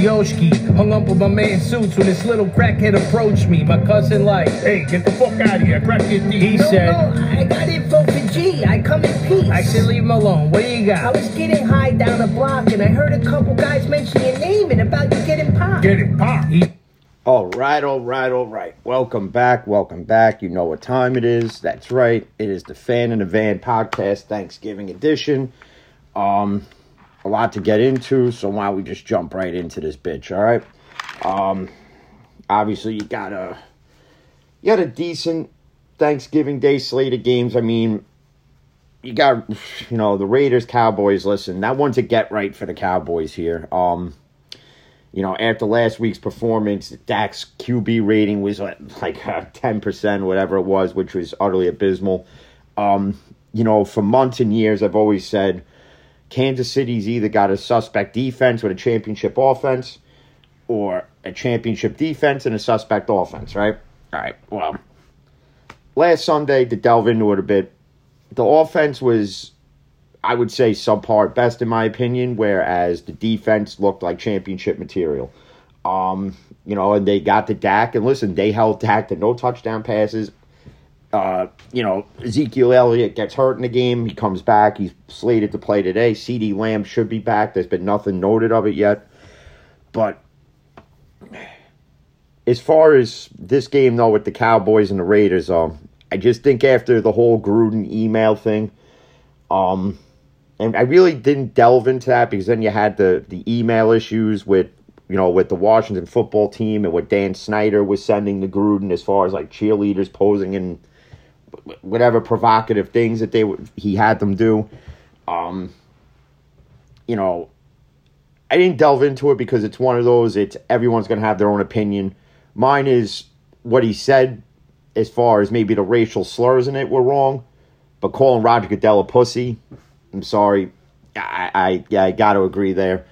Yoshki. Hung up with my man Suits when this little crackhead approached me. My cousin like, hey, get the fuck out of here, crack your teeth. He No, said, no, I got info for G. I come in peace. I said, leave him alone. What do you got? I was getting high down the block and I heard a couple guys mention your name and about you getting popped. Get it, pop. He All right, all right, all right. Welcome back, welcome back. You know what time it is. That's right. It is the Fan in the Van podcast Thanksgiving edition. Um, a lot to get into, so why don't we just jump right into this bitch, all right? Um, obviously you got a you got a decent Thanksgiving Day slate of games. I mean, you got you know the Raiders, Cowboys. Listen, that one's a get right for the Cowboys here. Um, you know, after last week's performance, Dak's QB rating was uh, like ten percent, whatever it was, which was utterly abysmal. Um, you know, for months and years, I've always said Kansas City's either got a suspect defense with a championship offense, or a championship defense and a suspect offense. Right? All right. Well, last Sunday to delve into it a bit, the offense was I would say subpar at best in my opinion, whereas the defense looked like championship material. Um, you know, and they got to Dak, and listen, they held Dak to no touchdown passes. Uh, you know, Ezekiel Elliott gets hurt in the game. He comes back. He's slated to play today. CeeDee Lamb should be back. There's been nothing noted of it yet. But as far as this game, though, with the Cowboys and the Raiders, um, I just think after the whole Gruden email thing, um, and I really didn't delve into that because then you had the the email issues with you know with the Washington football team and what Dan Snyder was sending to Gruden as far as like cheerleaders posing in whatever provocative things that they would he had them do. Um, you know, I didn't delve into it because it's one of those. It's everyone's gonna have their own opinion. Mine is what he said as far as maybe the racial slurs in it were wrong, but calling Roger Goodell a pussy, I'm sorry, I, I yeah I got to agree there.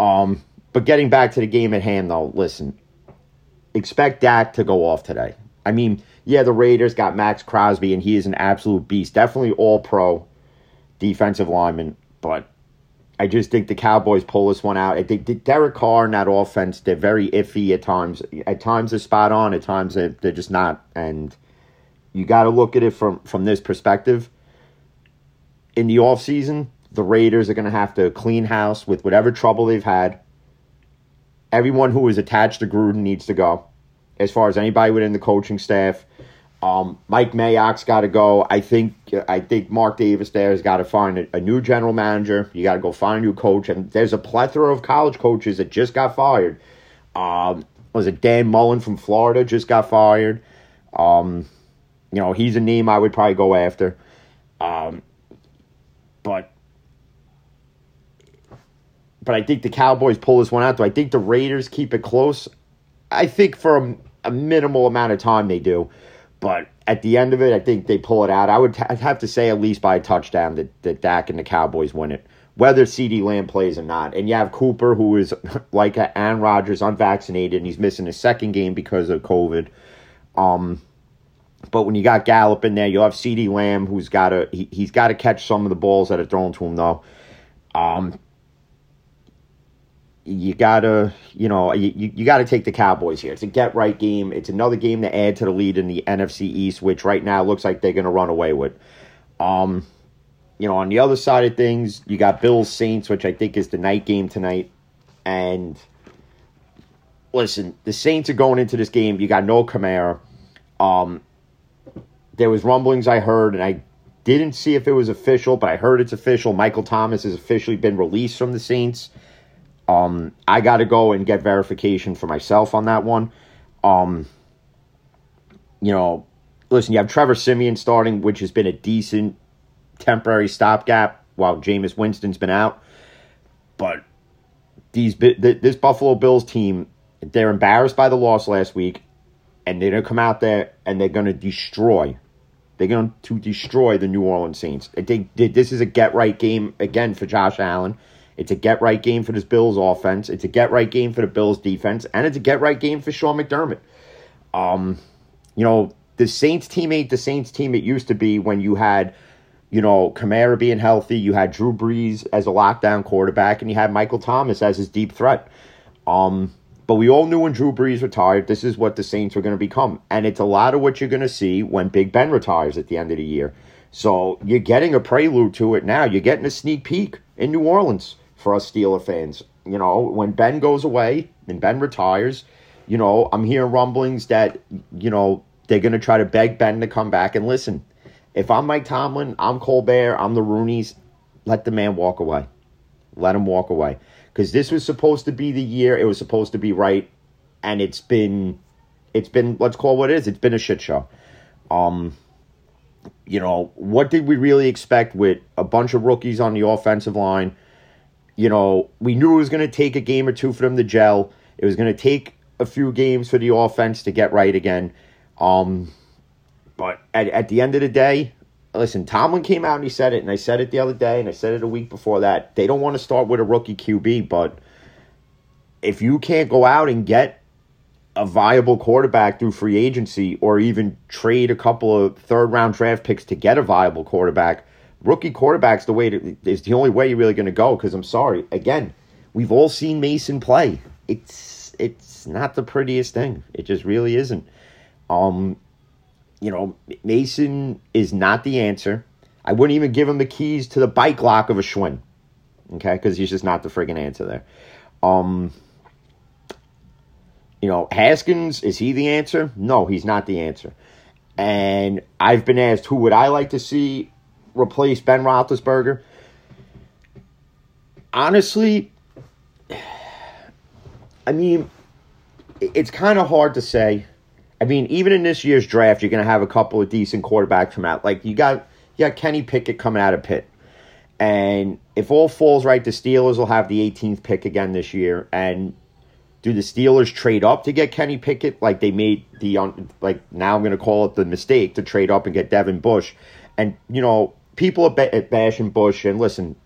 Um, but getting back to the game at hand, though, listen, expect Dak to go off today. I mean, yeah, the Raiders got Maxx Crosby, and he is an absolute beast, definitely all pro defensive lineman, but I just think the Cowboys pull this one out. I think Derek Carr and that offense, they're very iffy at times. At times they're spot on, at times they're, just not. And you got to look at it from, from this perspective. In the offseason, the Raiders are going to have to clean house with whatever trouble they've had. Everyone who is attached to Gruden needs to go. As far as anybody within the coaching staff, um, Mike Mayock's got to go. I think I think Mark Davis there has got to find a, a new general manager. You got to go find a new coach, and there's a plethora of college coaches that just got fired. Um, was it Dan Mullen from Florida just got fired? Um, you know he's a name I would probably go after. Um, but but I think the Cowboys pull this one out. Do I think the Raiders keep it close? I think for a, minimal amount of time they do. But at the end of it, I think they pull it out. I would I'd have to say at least by a touchdown that, that Dak and the Cowboys win it, whether CeeDee Lamb plays or not. And you have Cooper, who is like Aaron Rodgers, unvaccinated, and he's missing his second game because of COVID. Um, but when you got Gallup in there, you'll have CeeDee Lamb, who's got to he, he's got to catch some of the balls that are thrown to him though. Um, you gotta, you know, you, you gotta take the Cowboys here. It's a get right game. It's another game to add to the lead in the NFC East, which right now looks like they're gonna run away with. Um, you know, on the other side of things, you got Bills Saints, which I think is the night game tonight. And listen, the Saints are going into this game. You got no Kamara. Um, there was rumblings I heard, and I didn't see if it was official, but I heard it's official. Michael Thomas has officially been released from the Saints. Um, I got to go and get verification for myself on that one. Um, you know, listen, you have Trevor Siemian starting, which has been a decent temporary stopgap while Jameis Winston's been out. But these this Buffalo Bills team, they're embarrassed by the loss last week, and they're gonna come out there and they're gonna destroy. They're going to destroy the New Orleans Saints. I think this is a get right game again for Josh Allen. It's a get right game for this Bills offense. It's a get right game for the Bills defense, and it's a get right game for Sean McDermott. Um, you know, the Saints team ain't the Saints team it used to be when you had, you know, Kamara being healthy, you had Drew Brees as a lockdown quarterback, and you had Michael Thomas as his deep threat. Um, but we all knew when Drew Brees retired, this is what the Saints were going to become. And it's a lot of what you're going to see when Big Ben retires at the end of the year. So you're getting a prelude to it now. You're getting a sneak peek in New Orleans for us Steeler fans. You know, when Ben goes away and Ben retires, you know, I'm hearing rumblings that, you know, they're going to try to beg Ben to come back and listen. If I'm Mike Tomlin, I'm Colbert, I'm the Rooneys, let the man walk away. Let him walk away because this was supposed to be the year. It was supposed to be right, and it's been, it's been. Let's call it what it is. It's been a shit show. Um, you know what did we really expect with a bunch of rookies on the offensive line? You know, we knew it was going to take a game or two for them to gel. It was going to take a few games for the offense to get right again. Um, but at, at the end of the day, listen, Tomlin came out and he said it, and I said it the other day, and I said it a week before that. They don't want to start with a rookie QB, but if you can't go out and get a viable quarterback through free agency or even trade a couple of third round draft picks to get a viable quarterback, rookie quarterback's the way to, is the only way you're really going to go. Because I'm sorry, again, we've all seen Mason play. It's it's not the prettiest thing. It just really isn't. Um, you know, Mason is not the answer. I wouldn't even give him the keys to the bike lock of a Schwinn. Okay, because he's just not the friggin' answer there. Um, you know, Haskins, is he the answer? No, he's not the answer. And I've been asked who would I like to see replace Ben Roethlisberger. Honestly, I mean, it's kind of hard to say I mean, even in this year's draft, you're going to have a couple of decent quarterbacks come out. Like you got you got Kenny Pickett coming out of Pitt, and if all falls right, the Steelers will have the 18th pick again this year. And do the Steelers trade up to get Kenny Pickett, like they made the like now I'm going to call it the mistake to trade up and get Devin Bush, and you know people are bashing Bush and listen,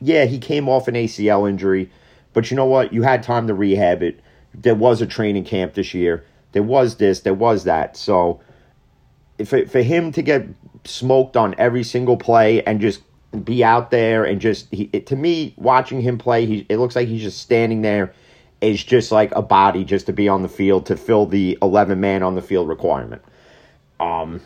yeah, he came off an ACL injury, but you know what? You had time to rehab it. There was a training camp this year there was this, there was that. So if it, for him to get smoked on every single play and just be out there and just he, it, to me watching him play, he it looks like he's just standing there is just like a body just to be on the field to fill the 11 man on the field requirement. Um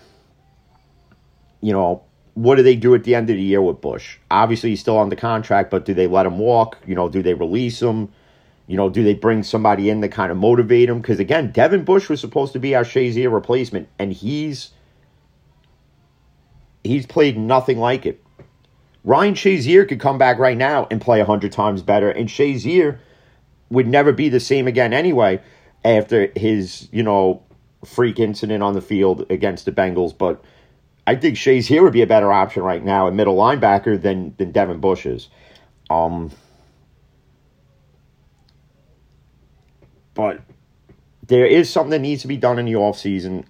you know, what do they do at the end of the year with Bush? Obviously, he's still on the contract, but do they let him walk? You know, do they release him? You know, do they bring somebody in to kind of motivate him? Because again, Devin Bush was supposed to be our Shazier replacement, and he's he's played nothing like it. Ryan Shazier could come back right now and play hundred times better, and Shazier would never be the same again anyway after his you know freak incident on the field against the Bengals. But I think Shazier would be a better option right now, a middle linebacker than than Devin Bush is. Um, But there is something that needs to be done in the offseason.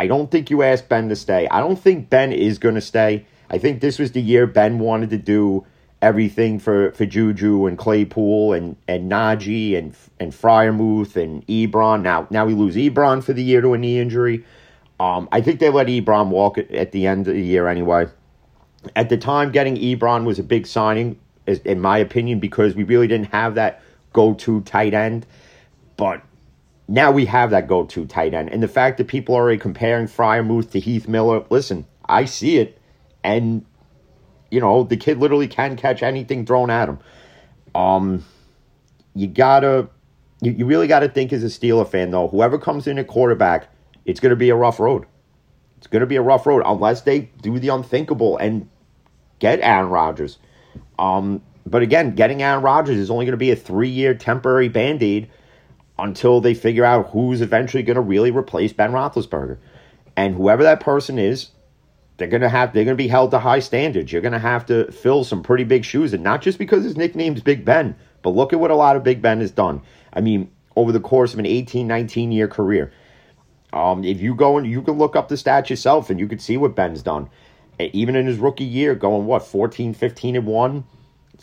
I don't think you asked Ben to stay. I don't think Ben is going to stay. I think this was the year Ben wanted to do everything for, for Juju and Claypool and, and Najee and and Freiermuth and Ebron. Now now we lose Ebron for the year to a knee injury. Um, I think they let Ebron walk at, the end of the year anyway. At the time, getting Ebron was a big signing, in my opinion, because we really didn't have that go-to tight end. But now we have that go to tight end. And the fact that people are already comparing Freiermuth to Heath Miller, listen, I see it. And, you know, the kid literally can catch anything thrown at him. Um, you gotta, you, you really gotta think as a Steeler fan, though, whoever comes in at quarterback, it's gonna be a rough road. It's gonna be a rough road unless they do the unthinkable and get Aaron Rodgers. Um, but again, getting Aaron Rodgers is only going to be a three year temporary band aid until they figure out who's eventually going to really replace Ben Roethlisberger. And whoever that person is, they're gonna have they're gonna be held to high standards. You're gonna have to fill some pretty big shoes, and not just because his nickname's Big Ben, but look at what a lot of Big Ben has done. I mean, over the course of an 18, 19 year career. Um, if you go and you can look up the stats yourself and you can see what Ben's done. Even in his rookie year, going what, 14, 15 and 1,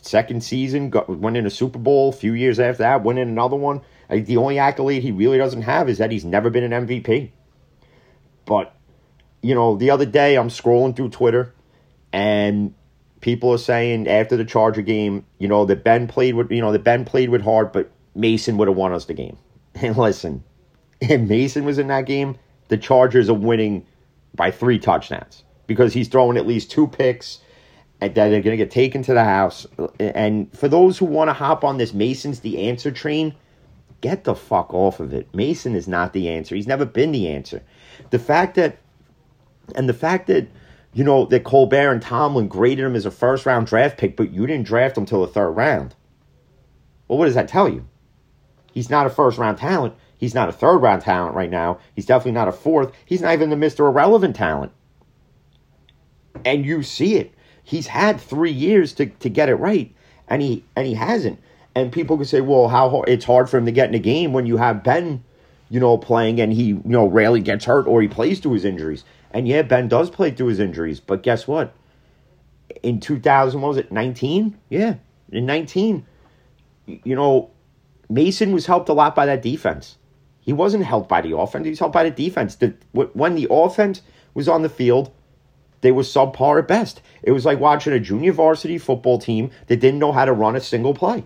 second season, got, winning a Super Bowl, a few years after that, winning another one the only accolade he really doesn't have is that he's never been an MVP. But, you know, the other day I'm scrolling through Twitter and people are saying after the Charger game, you know, that Ben played with, you know, that Ben played with heart, but Mason would have won us the game. And listen, if Mason was in that game, the Chargers are winning by three touchdowns because he's throwing at least two picks and that are going to get taken to the house. And for those who want to hop on this Mason's the answer train, get the fuck off of it. Mason is not the answer. He's never been the answer. The fact that, and the fact that, you know, that Colbert and Tomlin graded him as a first round draft pick, but you didn't draft him till the third round. Well, what does that tell you? He's not a first round talent. He's not a third round talent right now. He's definitely not a fourth. He's not even the Mr. Irrelevant talent. And you see it. He's had three years to, to get it right, and he and he hasn't. And people can say, well, how hard, it's hard for him to get in a game when you have Ben, you know, playing and he, you know, rarely gets hurt or he plays through his injuries. And yeah, Ben does play through his injuries, but guess what? In 2000, what was it, 19? Yeah, in 19, you know, Mason was helped a lot by that defense. He wasn't helped by the offense. He was helped by the defense. The, when the offense was on the field, they were subpar at best. It was like watching a junior varsity football team that didn't know how to run a single play.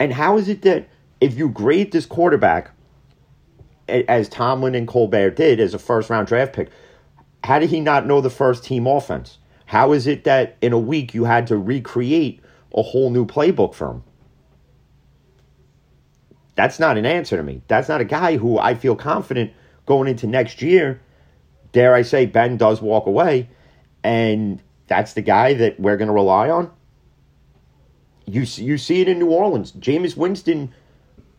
And how is it that if you grade this quarterback as Tomlin and Colbert did as a first round draft pick, how did he not know the first team offense? How is it that in a week you had to recreate a whole new playbook for him? That's not an answer to me. That's not a guy who I feel confident going into next year. Dare I say, Ben does walk away, and that's the guy that we're going to rely on. You see, you see it in New Orleans. Jameis Winston,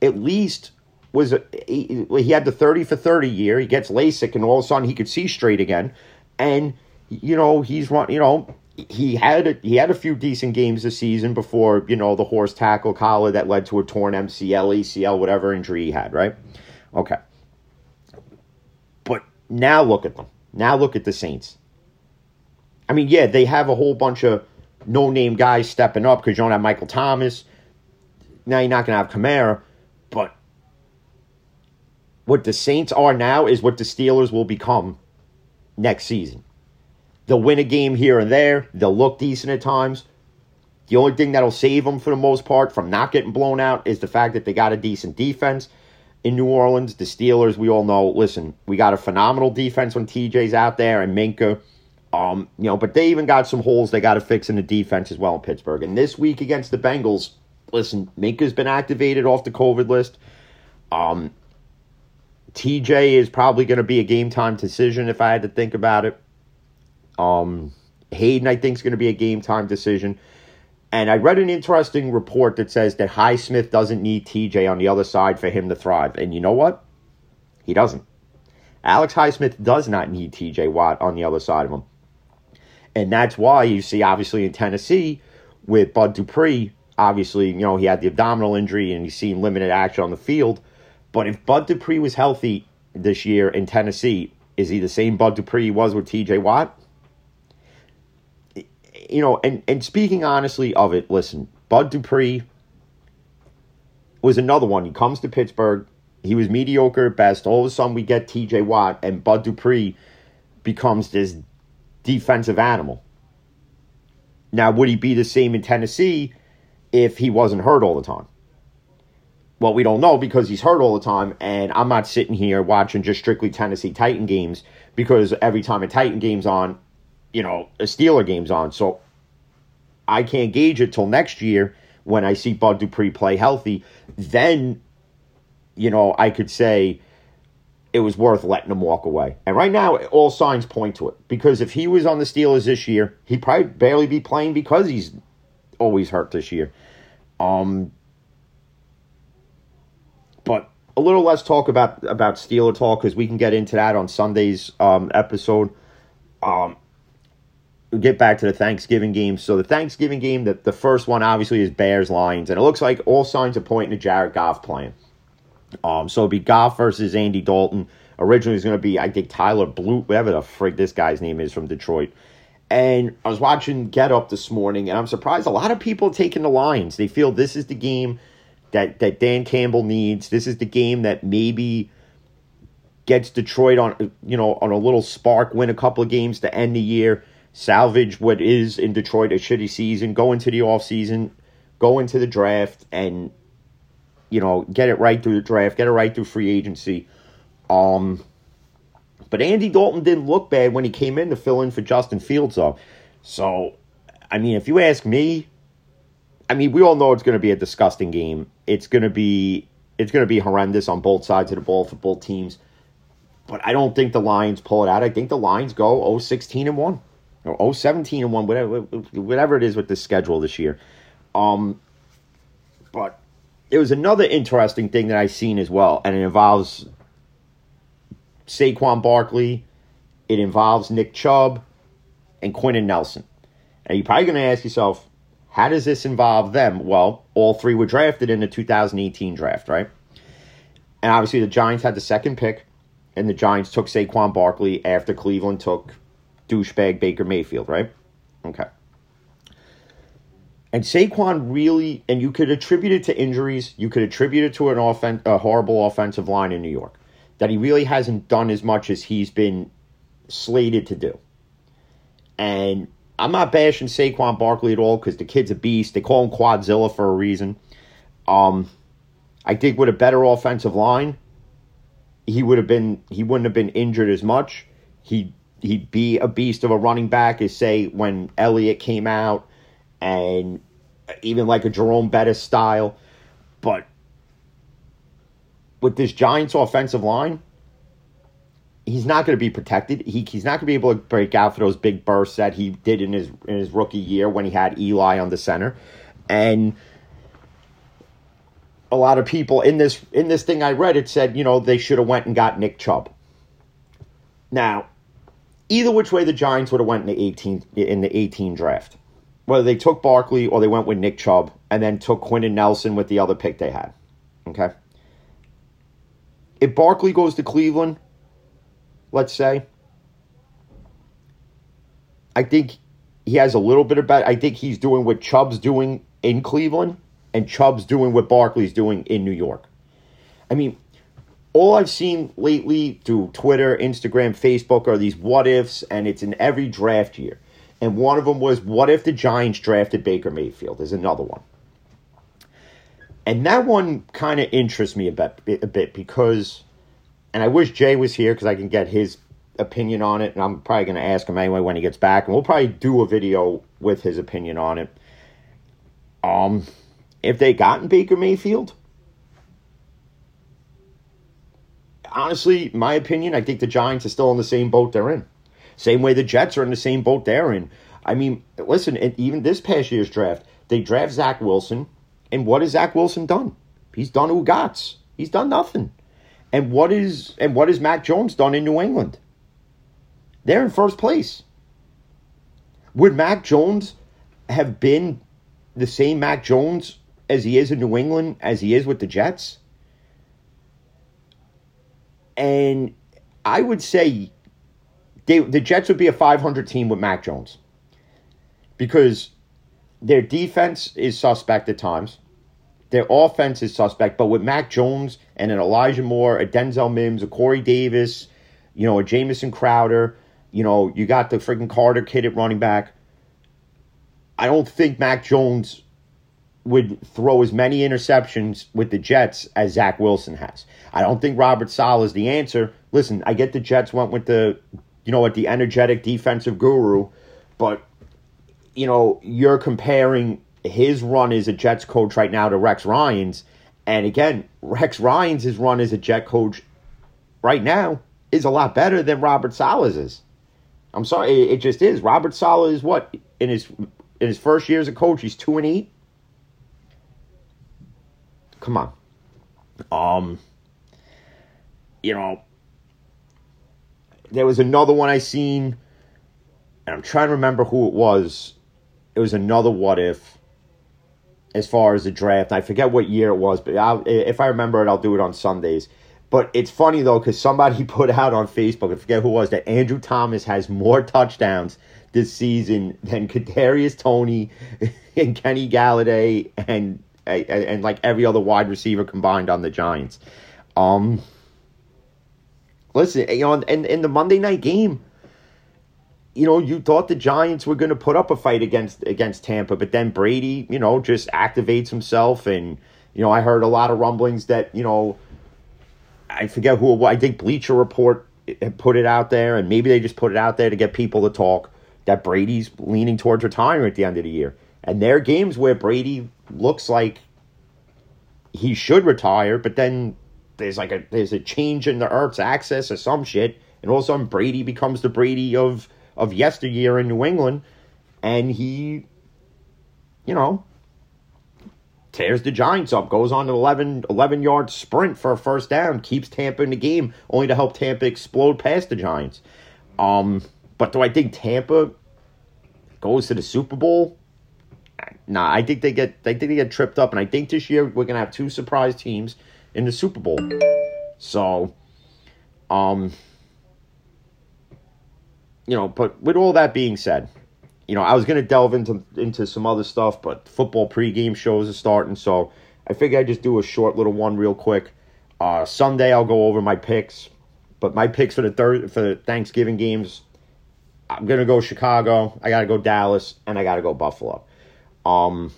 at least was a, he, he had the thirty for thirty year. He gets LASIK, and all of a sudden he could see straight again. And you know he's run. You know he had a, he had a few decent games this season before you know the horse tackle collar that led to a torn MCL, ACL, whatever injury he had. Right? Okay. But now look at them. Now look at the Saints. I mean, yeah, they have a whole bunch of no name guys stepping up because you don't have Michael Thomas. Now you're not going to have Kamara. But what the Saints are now is what the Steelers will become next season. They'll win a game here and there. They'll look decent at times. The only thing that'll save them for the most part from not getting blown out is the fact that they got a decent defense in New Orleans. The Steelers, we all know, listen, we got a phenomenal defense when TJ's out there and Minkah. um, you know, but they even got some holes they got to fix in the defense as well in Pittsburgh. And this week against the Bengals, listen, Minkah's been activated off the COVID list. Um, TJ is probably going to be a game time decision if I had to think about it. Um, Haden, I think, is going to be a game time decision. And I read an interesting report that says that Highsmith doesn't need TJ on the other side for him to thrive. And you know what? He doesn't. Alex Highsmith does not need TJ Watt on the other side of him. And that's why you see, obviously, in Tennessee with Bud Dupree, obviously, you know, he had the abdominal injury and you see limited action on the field. But if Bud Dupree was healthy this year in Tennessee, is he the same Bud Dupree he was with TJ Watt? You know, and, and speaking honestly of it, listen, Bud Dupree was another one. He comes to Pittsburgh. He was mediocre at best. All of a sudden, we get TJ Watt, and Bud Dupree becomes this defensive animal. Now, would he be the same in Tennessee if he wasn't hurt all the time? Well, we don't know because he's hurt all the time, and I'm not sitting here watching just strictly Tennessee Titan games because every time a Titan game's on, you know, a Steeler game's on. So I can't gauge it till next year when I see Bud Dupree play healthy. Then, you know, I could say, it was worth letting him walk away. And right now, all signs point to it. Because if he was on the Steelers this year, he'd probably barely be playing because he's always hurt this year. Um, but a little less talk about about Steeler talk because we can get into that on Sunday's um, episode. Um, get back to the Thanksgiving game. So the Thanksgiving game, the, the first one obviously is Bears Lions, and it looks like all signs are pointing to Jared Goff playing. Um, so it'd be Goff versus Andy Dalton. Originally, it was going to be, I think, Tyler Blue, whatever the frig this guy's name is from Detroit. And I was watching Get Up this morning, and I'm surprised a lot of people taking the Lions. They feel this is the game that, that Dan Campbell needs. This is the game that maybe gets Detroit on, you know, on a little spark, win a couple of games to end the year, salvage what is in Detroit a shitty season, go into the offseason, go into the draft, and you know, get it right through the draft, get it right through free agency. Um, but Andy Dalton didn't look bad when he came in to fill in for Justin Fields, though. So, I mean, if you ask me, I mean, we all know it's going to be a disgusting game. It's going to be it's going to be horrendous on both sides of the ball for both teams. But I don't think the Lions pull it out. I think the Lions go 0-16 and 1 or 0-17 and 1 whatever whatever it is with the schedule this year. Um but it was another interesting thing that I seen as well and it involves Saquon Barkley, it involves Nick Chubb and Quenton Nelson. And you're probably going to ask yourself, how does this involve them? Well, all three were drafted in the 2018 draft, right? And obviously, the Giants had the second pick, and the Giants took Saquon Barkley after Cleveland took douchebag Baker Mayfield, right? Okay. And Saquon really, and you could attribute it to injuries, you could attribute it to an offen- a horrible offensive line in New York, that he really hasn't done as much as he's been slated to do. And I'm not bashing Saquon Barkley at all because the kid's a beast. They call him Quadzilla for a reason. Um, I think with a better offensive line, he would have been he wouldn't have been injured as much. He he'd be a beast of a running back as say when Elliott came out and even like a Jerome Bettis style. But with this Giants offensive line, he's not going to be protected. He, he's not going to be able to break out for those big bursts that he did in his in his rookie year when he had Eli on the center, and a lot of people in this in this thing I read it said you know they should have went and got Nick Chubb. Now, either which way the Giants would have went in the eighteen in the eighteen draft, whether they took Barkley or they went with Nick Chubb and then took Quenton Nelson with the other pick they had. Okay. If Barkley goes to Cleveland, let's say. I think he has a little bit of bad. I think he's doing what Chubb's doing in Cleveland, and Chubb's doing what Barkley's doing in New York. I mean, all I've seen lately through Twitter, Instagram, Facebook are these what ifs, and it's in every draft year. And one of them was, what if the Giants drafted Baker Mayfield? Is another one. And that one kind of interests me a bit, a bit because and I wish Jay was here because I can get his opinion on it, and I'm probably going to ask him anyway when he gets back, and we'll probably do a video with his opinion on it. Um, if they gotten Baker Mayfield, honestly, my opinion, I think the Giants are still in the same boat they're in. Same way the Jets are in the same boat they're in. I mean, listen, even this past year's draft, they draft Zach Wilson, and what has Zach Wilson done? He's done gots. He's done nothing. And what is and what has Mac Jones done in New England? They're in first place. Would Mac Jones have been the same Mac Jones as he is in New England as he is with the Jets? And I would say they, the Jets would be a 500 team with Mac Jones because their defense is suspect at times. Their offense is suspect, but with Mac Jones and an Elijah Moore, a Denzel Mims, a Corey Davis, you know, a Jamison Crowder, you know, you got the freaking Carter kid at running back. I don't think Mac Jones would throw as many interceptions with the Jets as Zach Wilson has. I don't think Robert Saleh is the answer. Listen, I get the Jets went with the, you know, what the energetic defensive guru, but you know, you're comparing his run as a Jets coach right now to Rex Ryan's. And again, Rex Ryan's his run as a Jet coach right now is a lot better than Robert Saleh's is. I'm sorry, it, just is. Robert Saleh is what in his in his first year as a coach, he's two and eight. Come on, um, you know, there was another one I seen, and I'm trying to remember who it was. It was another what if as far as the draft. I forget what year it was, but I'll, if I remember it, I'll do it on Sundays. But it's funny though because somebody put out on Facebook, I forget who it was, that Andrew Thomas has more touchdowns this season than Kadarius Toney and Kenny Golladay and, and and like every other wide receiver combined on the Giants. Um, listen, you know, in in the Monday night game, you know, you thought the Giants were going to put up a fight against against Tampa, but then Brady, you know, just activates himself and You know, I heard a lot of rumblings that, you know, I forget who. I think Bleacher Report put it out there, and maybe they just put it out there to get people to talk that Brady's leaning towards retiring at the end of the year. And there are games where Brady looks like he should retire, but then there's like a there's a change in the Earth's access or some shit, and all of a sudden Brady becomes the Brady of of yesteryear in New England, and he, you know, tears the Giants up, goes on an 11, 11 yard sprint for a first down, keeps Tampa in the game, only to help Tampa explode past the Giants. Um, but do I think Tampa goes to the Super Bowl? Nah, I think they get they think they get tripped up, and I think this year we're gonna have two surprise teams in the Super Bowl. So, um, you know, but with all that being said, you know, I was gonna delve into into some other stuff, but football pregame shows are starting, so I figured I'd just do a short little one real quick. Uh, Sunday I'll go over my picks, but my picks for the third for the Thanksgiving games, I'm gonna go Chicago. I gotta go Dallas, and I gotta go Buffalo. Um,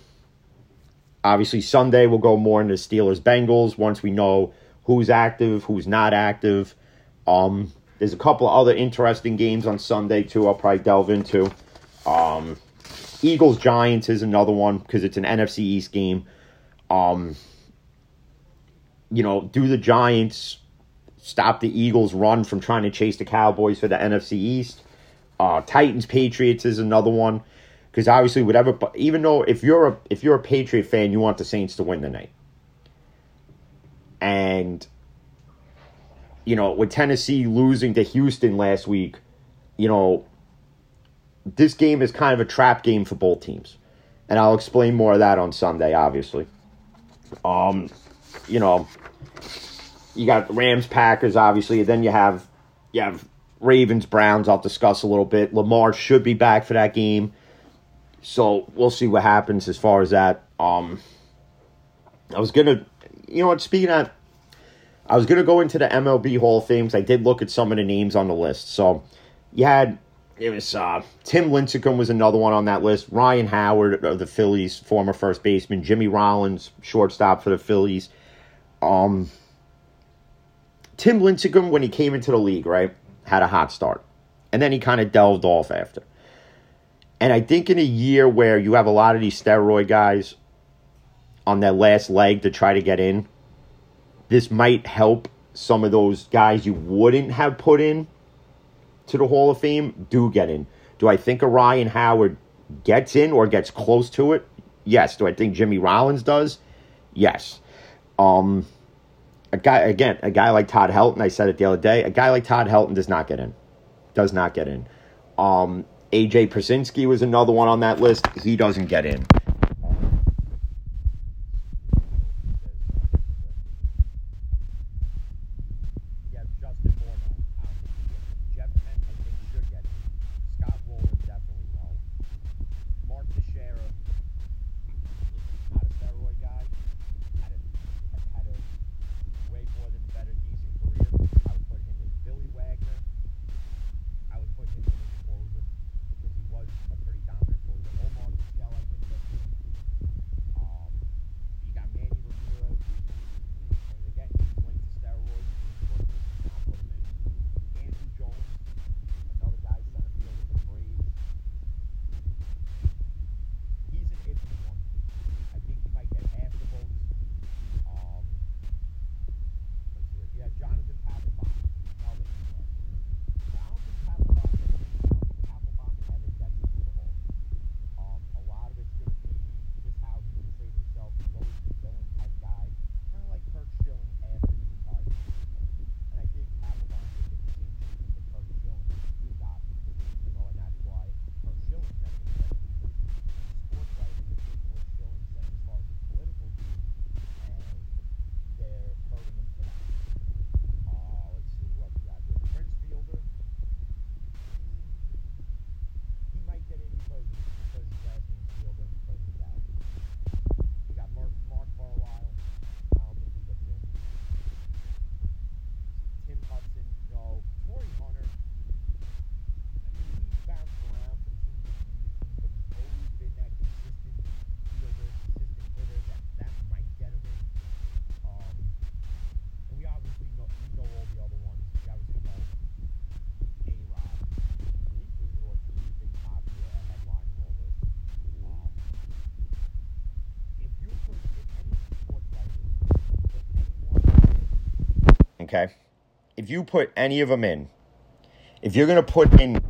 obviously Sunday we'll go more into Steelers Bengals once we know who's active, who's not active. Um, there's a couple other interesting games on Sunday too. I'll probably delve into. Um, Eagles Giants is another one because it's an NFC East game. Um, you know, do the Giants stop the Eagles' run from trying to chase the Cowboys for the NFC East? Uh, Titans Patriots is another one because obviously whatever. Even though if you're a if you're a Patriot fan, you want the Saints to win tonight, and you know with Tennessee losing to Houston last week, you know this game is kind of a trap game for both teams. And I'll explain more of that on Sunday, obviously. Um, you know, you got Rams Packers, obviously, and then you have you have Ravens Browns, I'll discuss a little bit. Lamar should be back for that game. So we'll see what happens as far as that. Um I was gonna you know what, speaking of I was gonna go into the MLB Hall of Fames. I did look at some of the names on the list. So you had it was uh, Tim Lincecum was another one on that list. Ryan Howard of the Phillies, former first baseman. Jimmy Rollins, shortstop for the Phillies. Um, Tim Lincecum, when he came into the league, right, had a hot start, and then he kind of delved off after. And I think in a year where you have a lot of these steroid guys on their last leg to try to get in, this might help some of those guys you wouldn't have put in to the Hall of Fame do get in. Do I think Ryan Howard gets in or gets close to it? Yes. Do I think Jimmy Rollins does? Yes. Um, a guy again, a guy like Todd Helton. I said it the other day. A guy like Todd Helton does not get in. Does not get in. Um, AJ Pierzynski was another one on that list. He doesn't get in. Okay? If you put any of them in, if you're going to put in